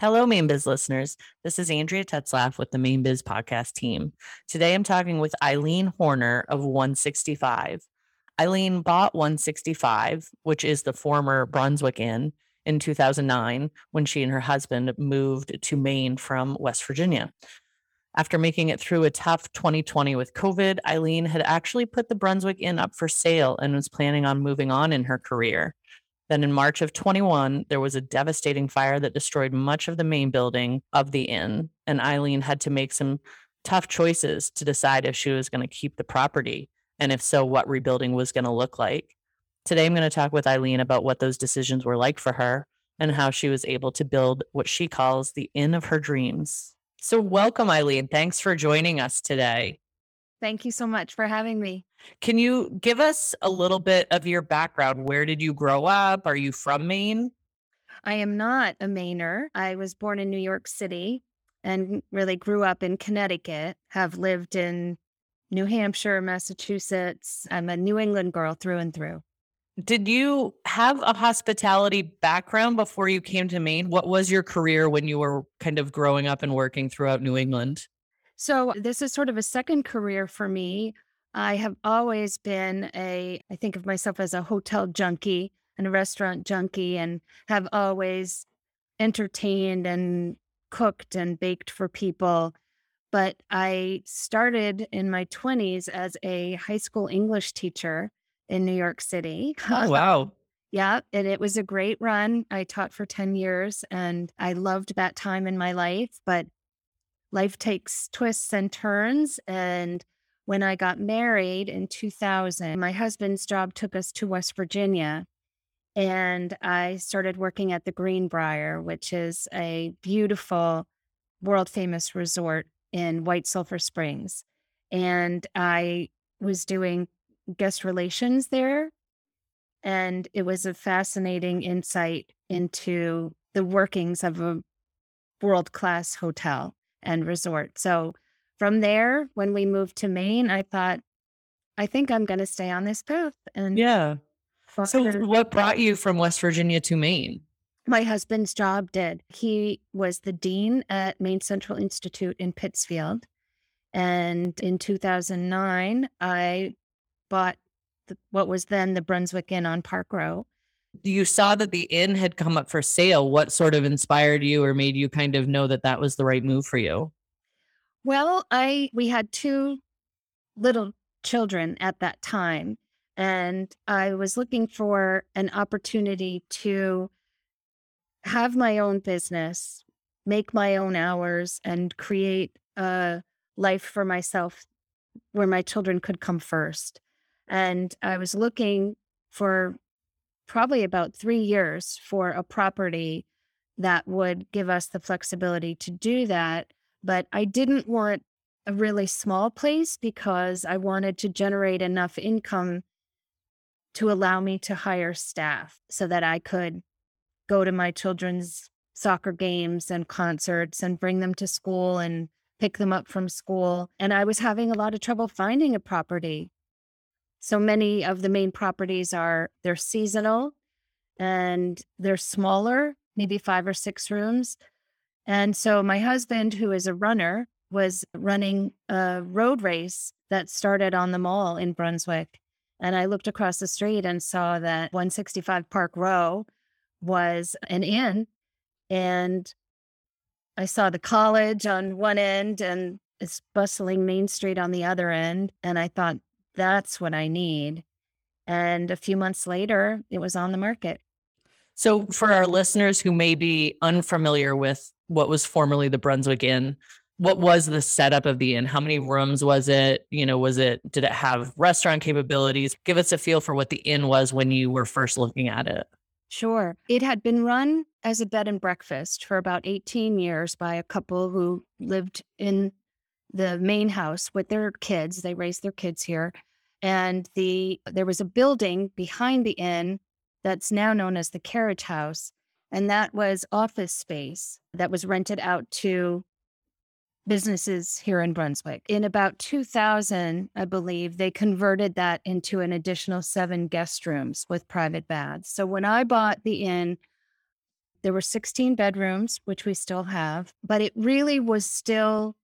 Hello, Mainebiz listeners. This is Andrea Tetzlaff with the Mainebiz podcast team. Today I'm talking with Eileen Horner of 165. Eileen bought 165, which is the former Brunswick Inn, in 2009 when she and her husband moved to Maine from West Virginia. After making it through a tough 2020 with COVID, Eileen had actually put the Brunswick Inn up for sale and was planning on moving on in her career. Then in March of 21, there was a devastating fire that destroyed much of the main building of the inn. And Eileen had to make some tough choices to decide if she was going to keep the property. And if so, what rebuilding was going to look like. Today, I'm going to talk with Eileen about what those decisions were like for her and how she was able to build what she calls the inn of her dreams. So, welcome, Eileen. Thanks for joining us today. Thank you so much for having me. Can you give us a little bit of your background? Where did you grow up? Are you from Maine? I am not a Mainer. I was born in New York City and really grew up in Connecticut, have lived in New Hampshire, Massachusetts. I'm a New England girl through and through. Did you have a hospitality background before you came to Maine? What was your career when you were kind of growing up and working throughout New England? So, this is sort of a second career for me. I have always been a, I think of myself as a hotel junkie and a restaurant junkie, and have always entertained and cooked and baked for people. But I started in my 20s as a high school English teacher in New York City. Oh, wow. yeah. And it was a great run. I taught for 10 years and I loved that time in my life. But life takes twists and turns. And when I got married in 2000, my husband's job took us to West Virginia. And I started working at the Greenbrier, which is a beautiful, world famous resort in White Sulphur Springs. And I was doing guest relations there. And it was a fascinating insight into the workings of a world class hotel and resort. So from there, when we moved to Maine, I thought, I think I'm going to stay on this path. And yeah. So, what brought you from West Virginia to Maine? My husband's job did. He was the dean at Maine Central Institute in Pittsfield. And in 2009, I bought the, what was then the Brunswick Inn on Park Row you saw that the inn had come up for sale. What sort of inspired you or made you kind of know that that was the right move for you? Well, I we had two little children at that time and I was looking for an opportunity to have my own business, make my own hours and create a life for myself where my children could come first. And I was looking for probably about three years for a property that would give us the flexibility to do that. But I didn't want a really small place because I wanted to generate enough income to allow me to hire staff so that I could go to my children's soccer games and concerts and bring them to school and pick them up from school. And I was having a lot of trouble finding a property so many of the Maine properties are they're seasonal and they're smaller, maybe five or six rooms. And so my husband, who is a runner, was running a road race that started on the mall in Brunswick. And I looked across the street and saw that 165 Park Row was an inn. And I saw the college on one end and it's bustling Main Street on the other end. And I thought, that's what I need. And a few months later, it was on the market. So, for our listeners who may be unfamiliar with what was formerly the Brunswick Inn, what was the setup of the inn? How many rooms was it? You know, was it, did it have restaurant capabilities? Give us a feel for what the inn was when you were first looking at it. Sure. It had been run as a bed and breakfast for about 18 years by a couple who lived in the main house with their kids. They raised their kids here. And the there was a building behind the inn that's now known as the carriage house. And that was office space that was rented out to businesses here in Brunswick. In about 2000, I believe, they converted that into an additional seven guest rooms with private baths. So when I bought the inn, There were 16 bedrooms, which we still have, but it really was still,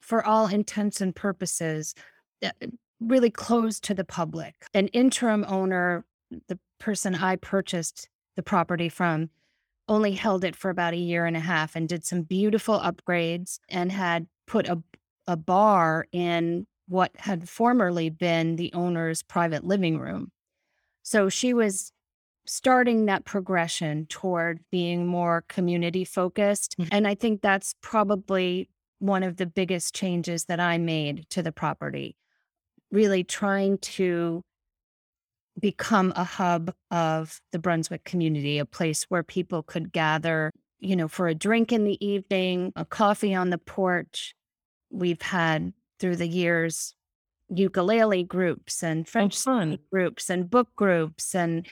for all intents and purposes, uh, really closed to the public. An interim owner, the person I purchased the property from, only held it for about a year and a half and did some beautiful upgrades and had put a, a bar in what had formerly been the owner's private living room. So she was starting that progression toward being more community focused. Mm-hmm. And I think that's probably one of the biggest changes that I made to the property. Really trying to become a hub of the Brunswick community, a place where people could gather, you know, for a drink in the evening, a coffee on the porch. We've had through the years ukulele groups and oh, French fun. groups and book groups and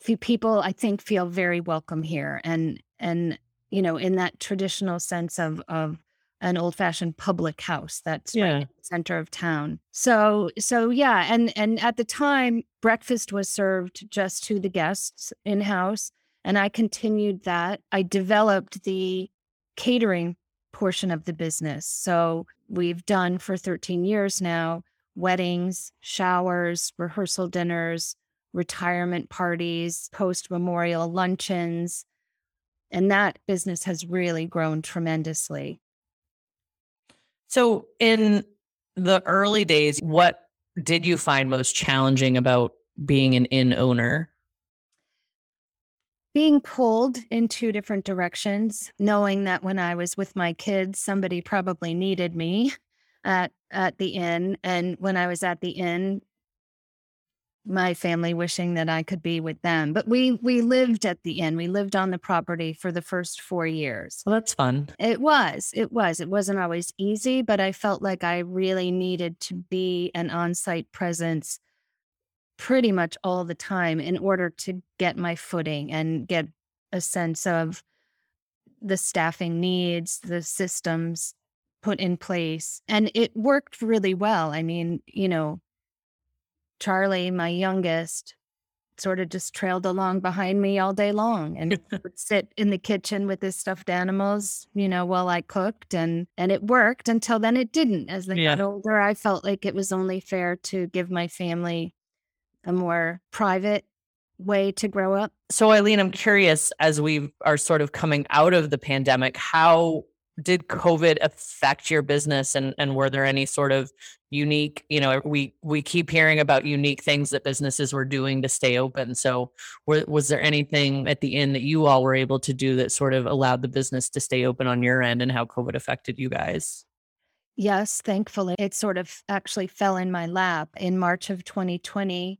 few people I think feel very welcome here and and you know in that traditional sense of of an old fashioned public house that's yeah. right in the center of town. So so yeah, and and at the time breakfast was served just to the guests in house and I continued that. I developed the catering portion of the business. So we've done for 13 years now weddings, showers, rehearsal dinners, retirement parties, post memorial luncheons. And that business has really grown tremendously. So, in the early days, what did you find most challenging about being an inn owner? Being pulled in two different directions, knowing that when I was with my kids, somebody probably needed me at at the inn, and when I was at the inn, my family wishing that I could be with them. But we we lived at the inn. We lived on the property for the first 4 years. Well, that's fun. It was. It was. It wasn't always easy, but I felt like I really needed to be an on-site presence pretty much all the time in order to get my footing and get a sense of the staffing needs, the systems put in place. And it worked really well. I mean, you know, Charlie, my youngest, sort of just trailed along behind me all day long and would sit in the kitchen with his stuffed animals, you know, while I cooked and and it worked until then it didn't. As they yeah. got older, I felt like it was only fair to give my family a more private way to grow up. So Eileen, I'm curious as we are sort of coming out of the pandemic, how did COVID affect your business and and were there any sort of unique, you know, we we keep hearing about unique things that businesses were doing to stay open. So were, was there anything at the end that you all were able to do that sort of allowed the business to stay open on your end and how COVID affected you guys? Yes, thankfully. It sort of actually fell in my lap in March of 2020.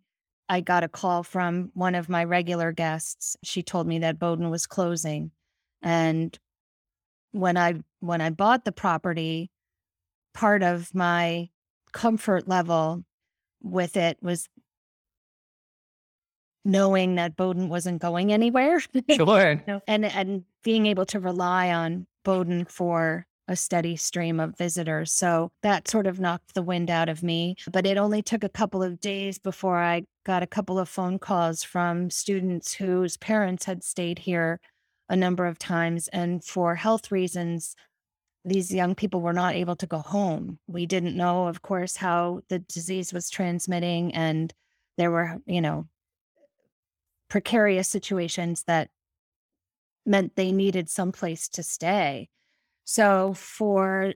I got a call from one of my regular guests. She told me that Bowdoin was closing. And when I when I bought the property, part of my comfort level with it was knowing that Bowdoin wasn't going anywhere. Sure. and and being able to rely on Bowdoin for a steady stream of visitors. So that sort of knocked the wind out of me. But it only took a couple of days before I got a couple of phone calls from students whose parents had stayed here a number of times. And for health reasons, these young people were not able to go home. We didn't know, of course, how the disease was transmitting. And there were, you know, precarious situations that meant they needed some place to stay. So for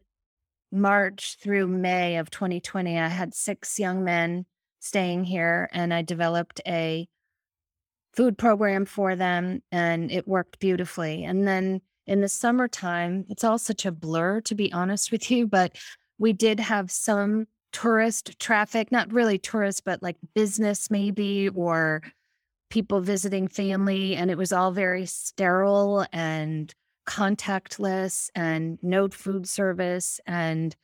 March through May of 2020, I had six young men staying here and I developed a food program for them and it worked beautifully. And then in the summertime, it's all such a blur, to be honest with you, but we did have some tourist traffic, not really tourist, but like business maybe, or people visiting family. And it was all very sterile and contactless and no food service and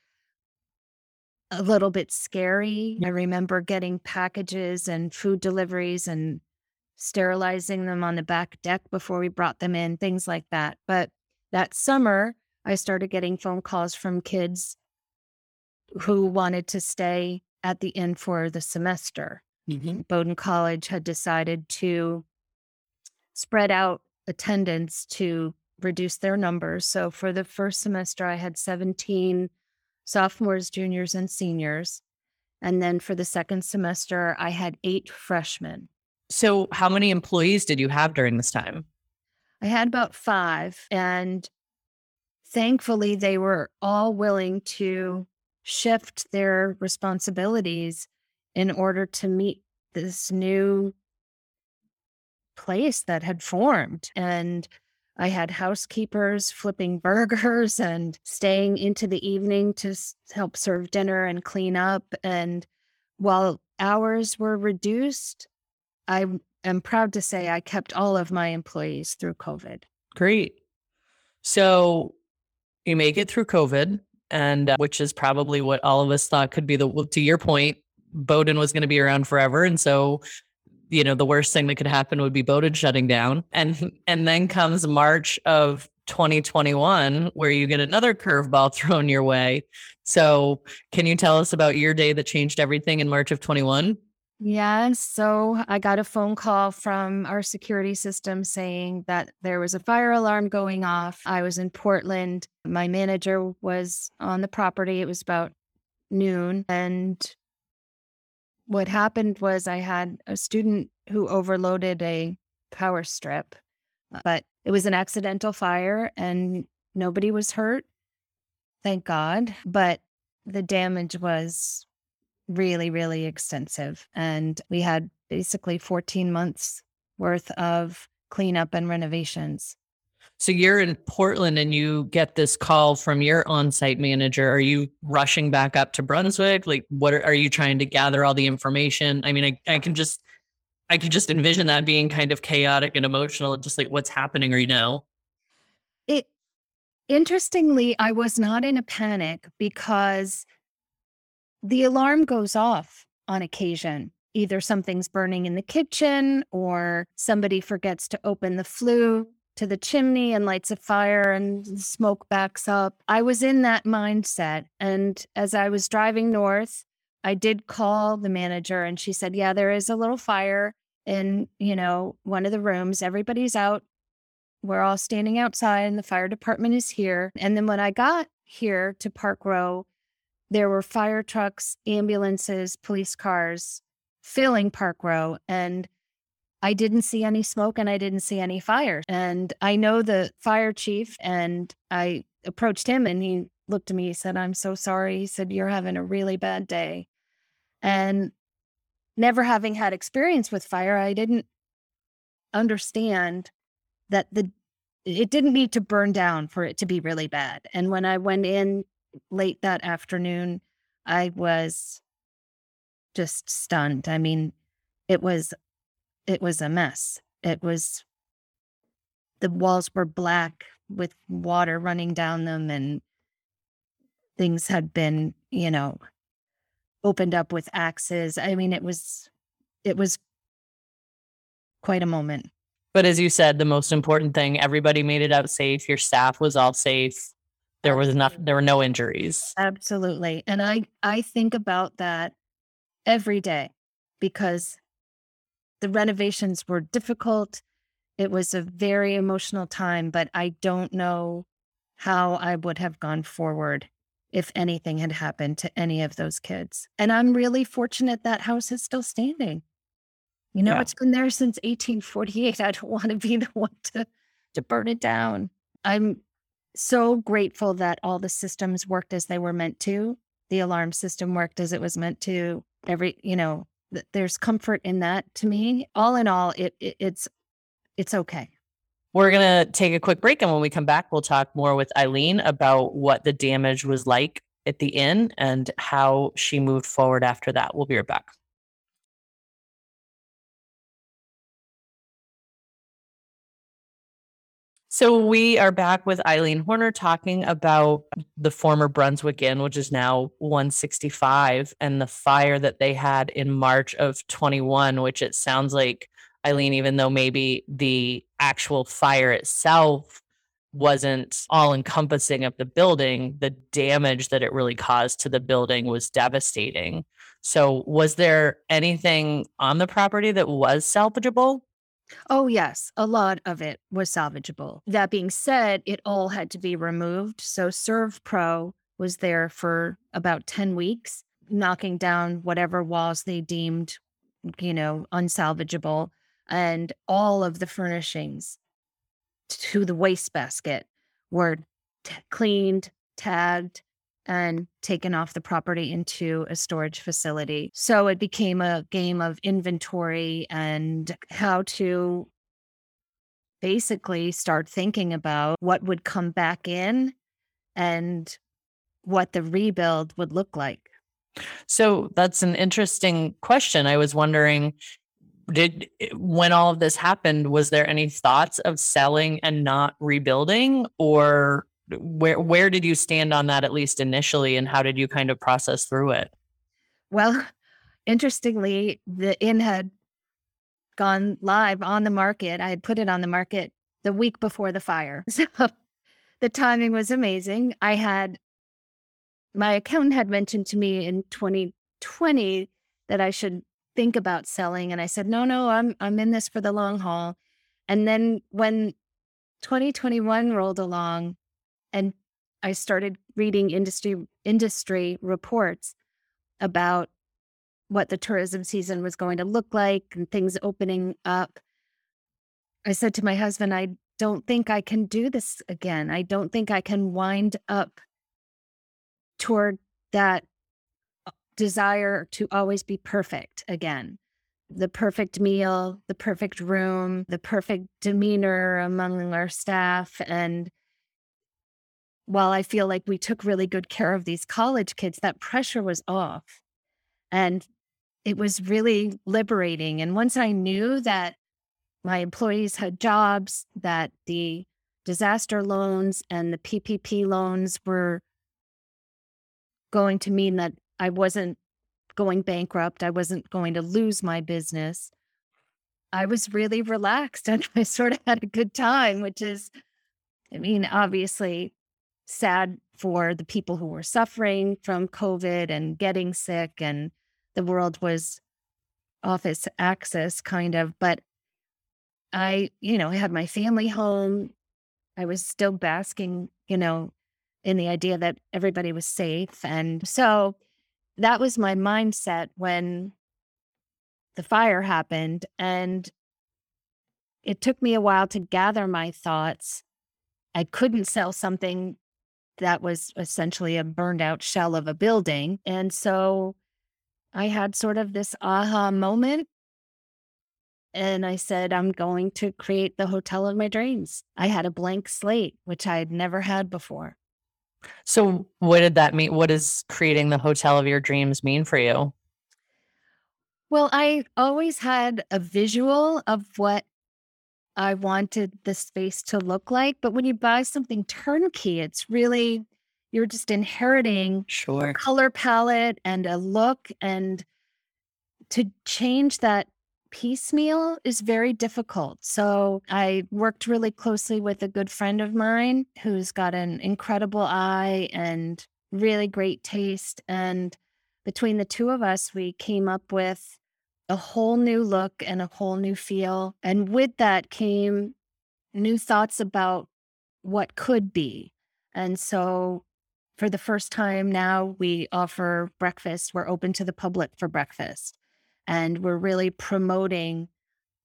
a little bit scary. I remember getting packages and food deliveries and sterilizing them on the back deck before we brought them in, things like that. But that summer, I started getting phone calls from kids who wanted to stay at the inn for the semester. Mm-hmm. Bowdoin College had decided to spread out attendance to reduce their numbers. So for the first semester, I had 17 sophomores, juniors, and seniors. And then for the second semester, I had eight freshmen. So, how many employees did you have during this time? I had about five. And thankfully, they were all willing to shift their responsibilities in order to meet this new place that had formed. And I had housekeepers flipping burgers and staying into the evening to help serve dinner and clean up. And while hours were reduced, I am proud to say I kept all of my employees through COVID. Great. So you make it through COVID, and uh, which is probably what all of us thought could be the, to your point, Bowdoin was going to be around forever. And so you know, the worst thing that could happen would be Bowdoin shutting down. And and then comes March of 2021 where you get another curveball thrown your way. So, can you tell us about your day that changed everything in March of 21? Yeah, so I got a phone call from our security system saying that there was a fire alarm going off. I was in Portland. My manager was on the property. It was about noon and what happened was I had a student who overloaded a power strip, uh, but it was an accidental fire and nobody was hurt. Thank God. But the damage was really, really extensive. And we had basically 14 months worth of cleanup and renovations. So you're in Portland and you get this call from your on-site manager. Are you rushing back up to Brunswick? Like what are, are you trying to gather all the information? I mean, I, I can just I can just envision that being kind of chaotic and emotional, just like what's happening you know. It interestingly, I was not in a panic because the alarm goes off on occasion. Either something's burning in the kitchen or somebody forgets to open the flue to the chimney and lights a fire and smoke backs up. I was in that mindset. And as I was driving north, I did call the manager and she said, Yeah, there is a little fire in, you know, one of the rooms. Everybody's out. We're all standing outside and the fire department is here. And then when I got here to Park Row, there were fire trucks, ambulances, police cars filling Park Row. And I didn't see any smoke and I didn't see any fire. And I know the fire chief and I approached him and he looked at me, he said, I'm so sorry. He said, You're having a really bad day. And never having had experience with fire, I didn't understand that the it didn't need to burn down for it to be really bad. And when I went in late that afternoon, I was just stunned. I mean, it was it was a mess. It was, the walls were black with water running down them, and things had been, you know, opened up with axes. I mean, it was, it was quite a moment. But as you said, the most important thing, everybody made it out safe. Your staff was all safe. There was enough, there were no injuries. Absolutely. And I, I think about that every day because the renovations were difficult. It was a very emotional time, but I don't know how I would have gone forward if anything had happened to any of those kids. And I'm really fortunate that house is still standing. You know, yeah. it's been there since 1848. I don't want to be the one to to burn it down. I'm so grateful that all the systems worked as they were meant to. The alarm system worked as it was meant to. Every, you know, there's comfort in that to me. All in all, it, it it's it's okay. We're going to take a quick break. And when we come back, we'll talk more with Eileen about what the damage was like at the inn and how she moved forward after that. We'll be right back. So we are back with Eileen Horner talking about the former Brunswick Inn, which is now 165, and the fire that they had in March of 21, which it sounds like, Eileen, even though maybe the actual fire itself wasn't all encompassing of the building, the damage that it really caused to the building was devastating. So, was there anything on the property that was salvageable? Oh, yes. A lot of it was salvageable. That being said, it all had to be removed. So SERVPRO was there for about 10 weeks, knocking down whatever walls they deemed, you know, unsalvageable and all of the furnishings to the wastebasket were t- cleaned, tagged, and taken off the property into a storage facility. So it became a game of inventory and how to basically start thinking about what would come back in and what the rebuild would look like. So that's an interesting question. I was wondering did eh, when all of this happened was there any thoughts of selling and not rebuilding or where where did you stand on that at least initially and how did you kind of process through it? Well interestingly the inn had gone live on the market. I had put it on the market the week before the fire. So the timing was amazing. I had my accountant had mentioned to me in 2020 that i should think about selling and I said, "No, no, I'm I'm in this for the long haul." And then when 2021 rolled along and I started reading industry industry reports about what the tourism season was going to look like and things opening up. I said to my husband, I don't think I can do this again. I don't think I can wind up toward that uh, desire to always be perfect again. The perfect meal, the perfect room, the perfect demeanor among our staff. And while I feel like we took really good care of these college kids, that pressure was off. And it was really liberating. And once I knew that my employees had jobs, that the disaster loans and the PPP loans were going to mean that I wasn't going bankrupt. I wasn't going to lose my business. I was really relaxed and I sort of had a good time, which is, I mean, obviously sad for the people who were suffering from COVID and getting sick, and the world was off its axis, kind of. But I, you know, I had my family home. I was still basking, you know, in the idea that everybody was safe. And so that was my mindset when the fire happened. And it took me a while to gather my thoughts. I couldn't sell something that was essentially a burned out shell of a building. And so I had sort of this aha moment. And I said, I'm going to create the hotel of my dreams. I had a blank slate, which I had never had before. So, what did that mean? What does creating the hotel of your dreams mean for you? Well, I always had a visual of what I wanted the space to look like. But when you buy something turnkey, it's really, you're just inheriting a Sure. color palette and a look. And to change that piecemeal is very difficult. So I worked really closely with a good friend of mine who's got an incredible eye and really great taste. And between the two of us, we came up with a whole new look and a whole new feel. And with that came new thoughts about what could be. And so for the first time now, we offer breakfast. We're open to the public for breakfast and we're really promoting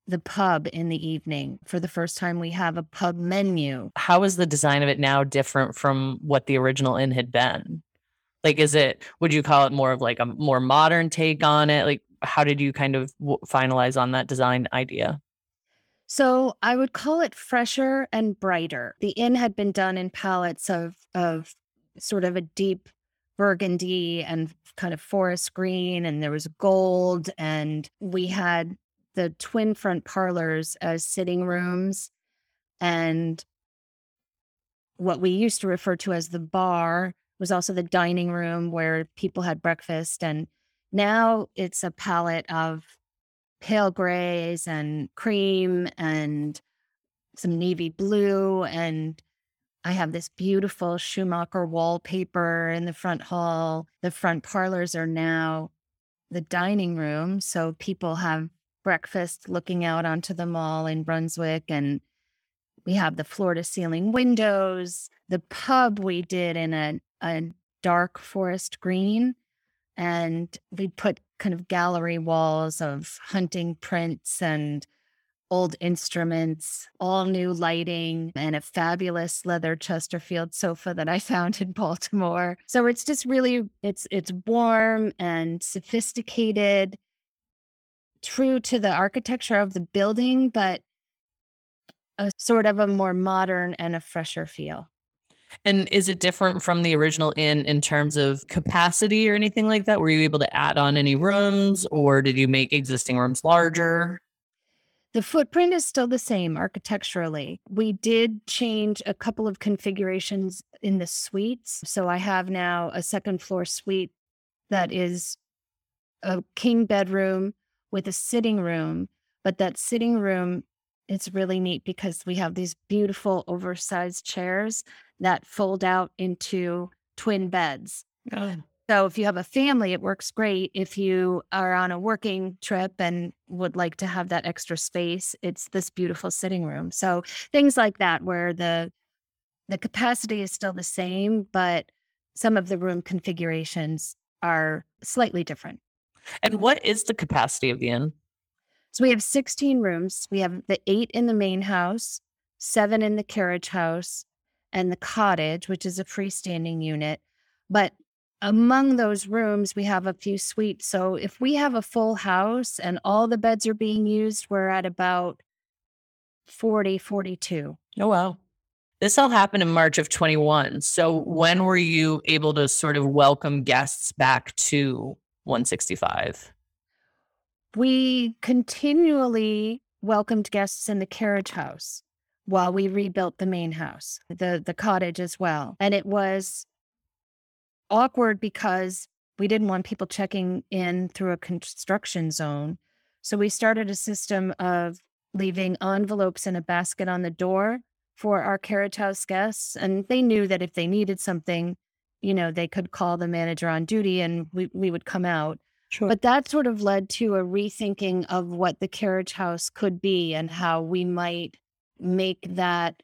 the pub in the evening. For the first time, we have a pub menu. How is the design of it now different from what the original inn had been? Like, is it, would you call it more of like a more modern take on it? Like, how did you kind of w- finalize on that design idea? So I would call it fresher and brighter. The inn had been done in palettes of of sort of a deep burgundy and kind of forest green, and there was gold, and we had the twin front parlors as sitting rooms, and what we used to refer to as the bar was also the dining room where people had breakfast, and now it's a palette of pale grays and cream and some navy blue and I have this beautiful Schumacher wallpaper in the front hall. The front parlors are now the dining room. So people have breakfast looking out onto the mall in Brunswick and we have the floor to ceiling windows. The pub we did in a, a dark forest green and we put kind of gallery walls of hunting prints and old instruments, all new lighting, and a fabulous leather Chesterfield sofa that I found in Baltimore. So it's just really it's it's warm and sophisticated, true to the architecture of the building, but a sort of a more modern and a fresher feel. And is it different from the original inn in terms of capacity or anything like that? Were you able to add on any rooms or did you make existing rooms larger? The footprint is still the same architecturally. We did change a couple of configurations in the suites. So I have now a second floor suite that is a king bedroom with a sitting room, but that sitting room it's really neat because we have these beautiful oversized chairs that fold out into twin beds. Oh. So if you have a family, it works great. If you are on a working trip and would like to have that extra space, it's this beautiful sitting room. So things like that where the the capacity is still the same, but some of the room configurations are slightly different. And what is the capacity of the inn? So we have 16 rooms. We have the eight in the main house, seven in the carriage house, and the cottage, which is a freestanding unit. But among those rooms, we have a few suites. So if we have a full house and all the beds are being used, we're at about 40, 42. Oh, wow. This all happened in March of 21. So when were you able to sort of welcome guests back to 165? We continually welcomed guests in the carriage house while we rebuilt the main house, the the cottage as well. And it was awkward because we didn't want people checking in through a construction zone. So we started a system of leaving envelopes in a basket on the door for our carriage house guests. And they knew that if they needed something, you know, they could call the manager on duty and we, we would come out. Sure. But that sort of led to a rethinking of what the carriage house could be and how we might make that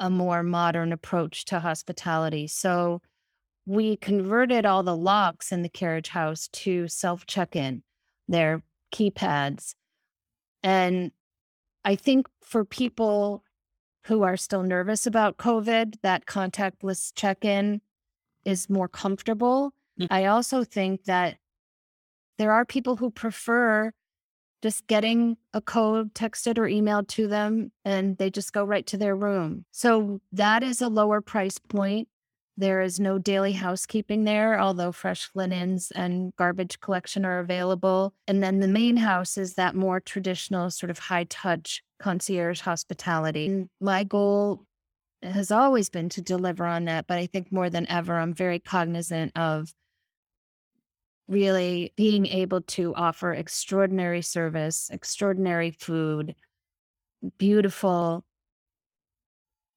a more modern approach to hospitality. So we converted all the locks in the carriage house to self check in, their keypads. And I think for people who are still nervous about COVID, that contactless check in is more comfortable. Mm-hmm. I also think that there are people who prefer just getting a code texted or emailed to them and they just go right to their room. So that is a lower price point. There is no daily housekeeping there, although fresh linens and garbage collection are available. And then the main house is that more traditional, sort of high touch concierge hospitality. And my goal has always been to deliver on that, but I think more than ever, I'm very cognizant of really being able to offer extraordinary service, extraordinary food, beautiful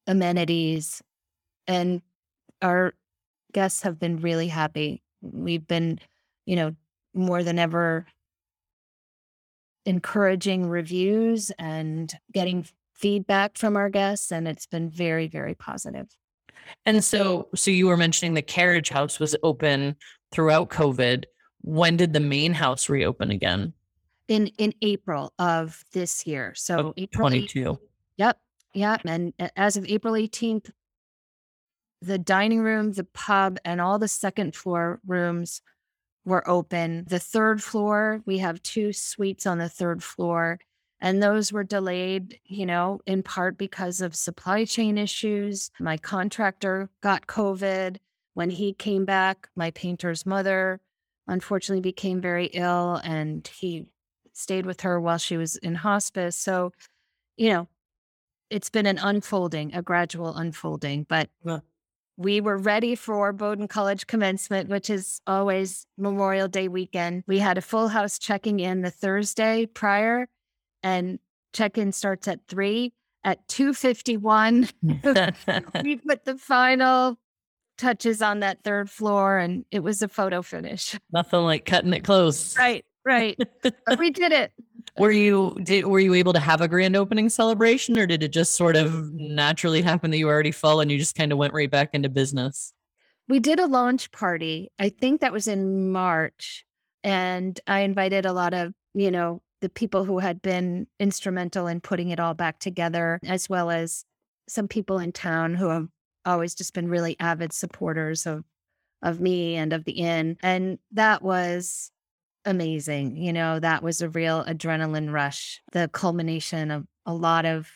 amenities. And our guests have been really happy. We've been, you know, more than ever encouraging reviews and getting feedback from our guests and it's been very very positive. and so so you were mentioning the carriage house was open throughout covid when did the main house reopen again? In in April of this year. So oh, April 22. Yep. Yep. And as of April 18th, the dining room, the pub, and all the second floor rooms were open. The third floor, we have two suites on the third floor, and those were delayed, you know, in part because of supply chain issues. My contractor got COVID. When he came back, my painter's mother unfortunately became very ill and he stayed with her while she was in hospice. So, you know, it's been an unfolding, a gradual unfolding, but yeah. we were ready for Bowdoin College commencement, which is always Memorial Day weekend. We had a full house checking in the Thursday prior and check-in starts at three. At 251, hmm. we put the final touches on that third floor and it was a photo finish. Nothing like cutting it close. Right, right. but we did it. were you did were you able to have a grand opening celebration or did it just sort of naturally happen that you were already full and you just kind of went right back into business? We did a launch party. I think that was in March. And I invited a lot of, you know, the people who had been instrumental in putting it all back together, as well as some people in town who have always just been really avid supporters of of me and of the inn. And that was amazing. You know, that was a real adrenaline rush, the culmination of a lot of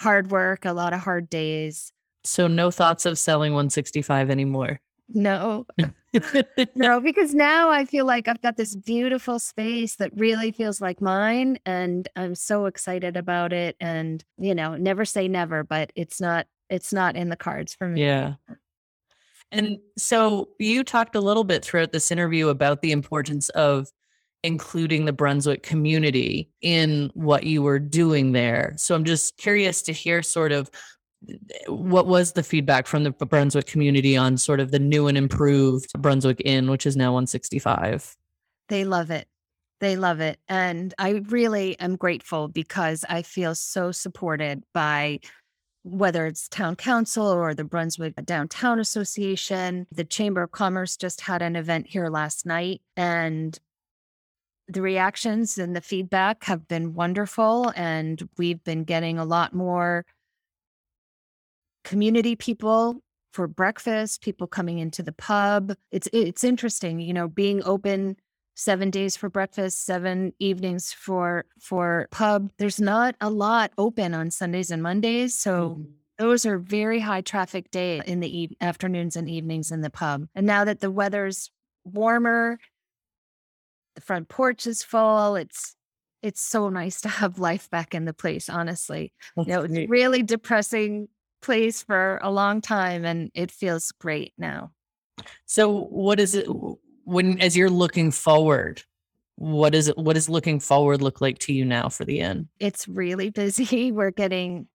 hard work, a lot of hard days. So no thoughts of selling 165 anymore. No, no, because now I feel like I've got this beautiful space that really feels like mine. And I'm so excited about it. And, you know, never say never, but it's not, it's not in the cards for me. Yeah. And so you talked a little bit throughout this interview about the importance of including the Brunswick community in what you were doing there. So I'm just curious to hear sort of what was the feedback from the Brunswick community on sort of the new and improved Brunswick Inn, which is now 165? They love it. They love it. And I really am grateful because I feel so supported by whether it's town council or the Brunswick Downtown Association. The Chamber of Commerce just had an event here last night, and the reactions and the feedback have been wonderful. And we've been getting a lot more community people for breakfast, people coming into the pub. It's it's interesting, you know, being open seven days for breakfast, seven evenings for for pub. There's not a lot open on Sundays and Mondays, so mm-hmm. those are very high traffic days in the e- afternoons and evenings in the pub. And now that the weather's warmer, the front porch is full. It's it's so nice to have life back in the place. Honestly, you know, it's really depressing place for a long time and it feels great now. So what is it when as you're looking forward? What is it what does looking forward look like to you now for the end It's really busy. We're getting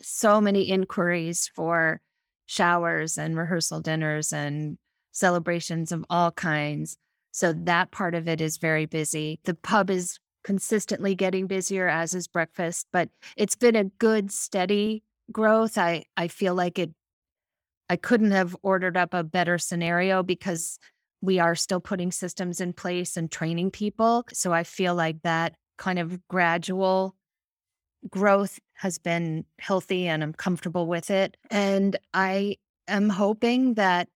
so many inquiries for showers and rehearsal dinners and celebrations of all kinds. So that part of it is very busy. The pub is consistently getting busier, as is breakfast, but it's been a good, steady growth. I I feel like it I couldn't have ordered up a better scenario because we are still putting systems in place and training people. So I feel like that kind of gradual growth has been healthy and I'm comfortable with it. And I am hoping that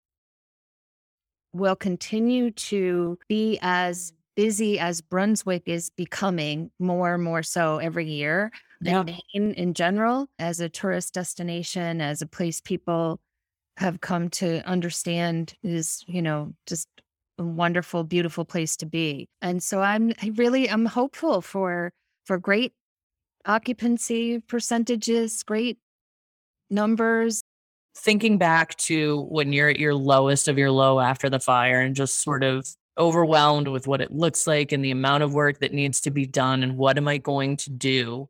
we'll continue to be as busy as Brunswick is becoming more and more so every year yeah. Maine in general as a tourist destination, as a place people have come to understand is, you know, just a wonderful, beautiful place to be. And so I'm I really I'm hopeful for for great occupancy percentages, great numbers. Thinking back to when you're at your lowest of your low after the fire and just sort of overwhelmed with what it looks like and the amount of work that needs to be done and what am I going to do?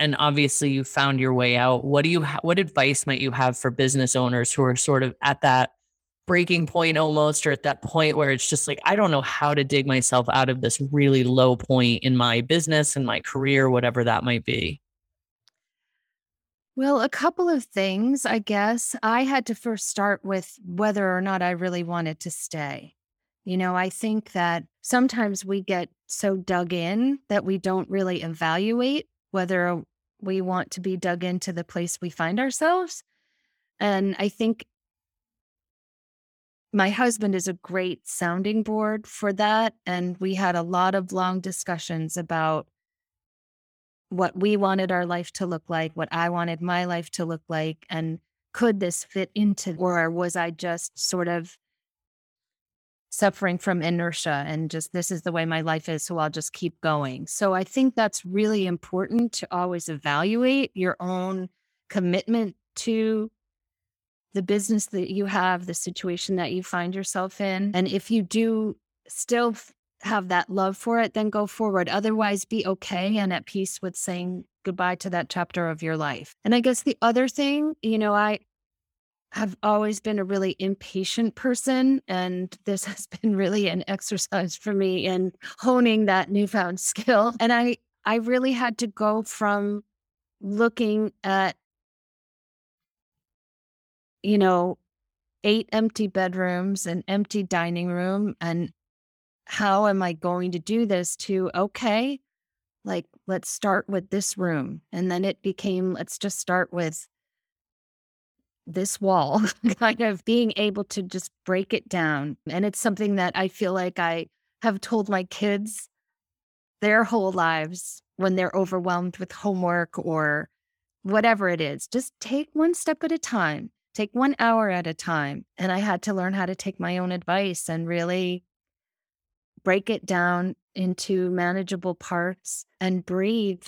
And obviously you found your way out. What do you ha- what advice might you have for business owners who are sort of at that breaking point almost or at that point where it's just like i don't know how to dig myself out of this really low point in my business and my career whatever that might be? Well a couple of things i guess. I had to first start with whether or not i really wanted to stay. You know i think that sometimes we get so dug in that we don't really evaluate whether we want to be dug into the place we find ourselves. And I think my husband is a great sounding board for that. And we had a lot of long discussions about what we wanted our life to look like, what I wanted my life to look like, and could this fit into, or was I just sort of suffering from inertia and just this is the way my life is, so I'll just keep going. So I think that's really important to always evaluate your own commitment to the business that you have, the situation that you find yourself in. And if you do still have that love for it, then go forward. Otherwise, be okay and at peace with saying goodbye to that chapter of your life. And I guess the other thing, you know, I have always been a really impatient person and this has been really an exercise for me in honing that newfound skill and i I really had to go from looking at, you know, eight empty bedrooms, an empty dining room, and how am I going to do this to, okay, like, let's start with this room. And then it became, let's just start with this wall, kind of being able to just break it down. And it's something that I feel like I have told my kids their whole lives when they're overwhelmed with homework or whatever it is. Just take one step at a time, take one hour at a time. And I had to learn how to take my own advice and really break it down into manageable parts and breathe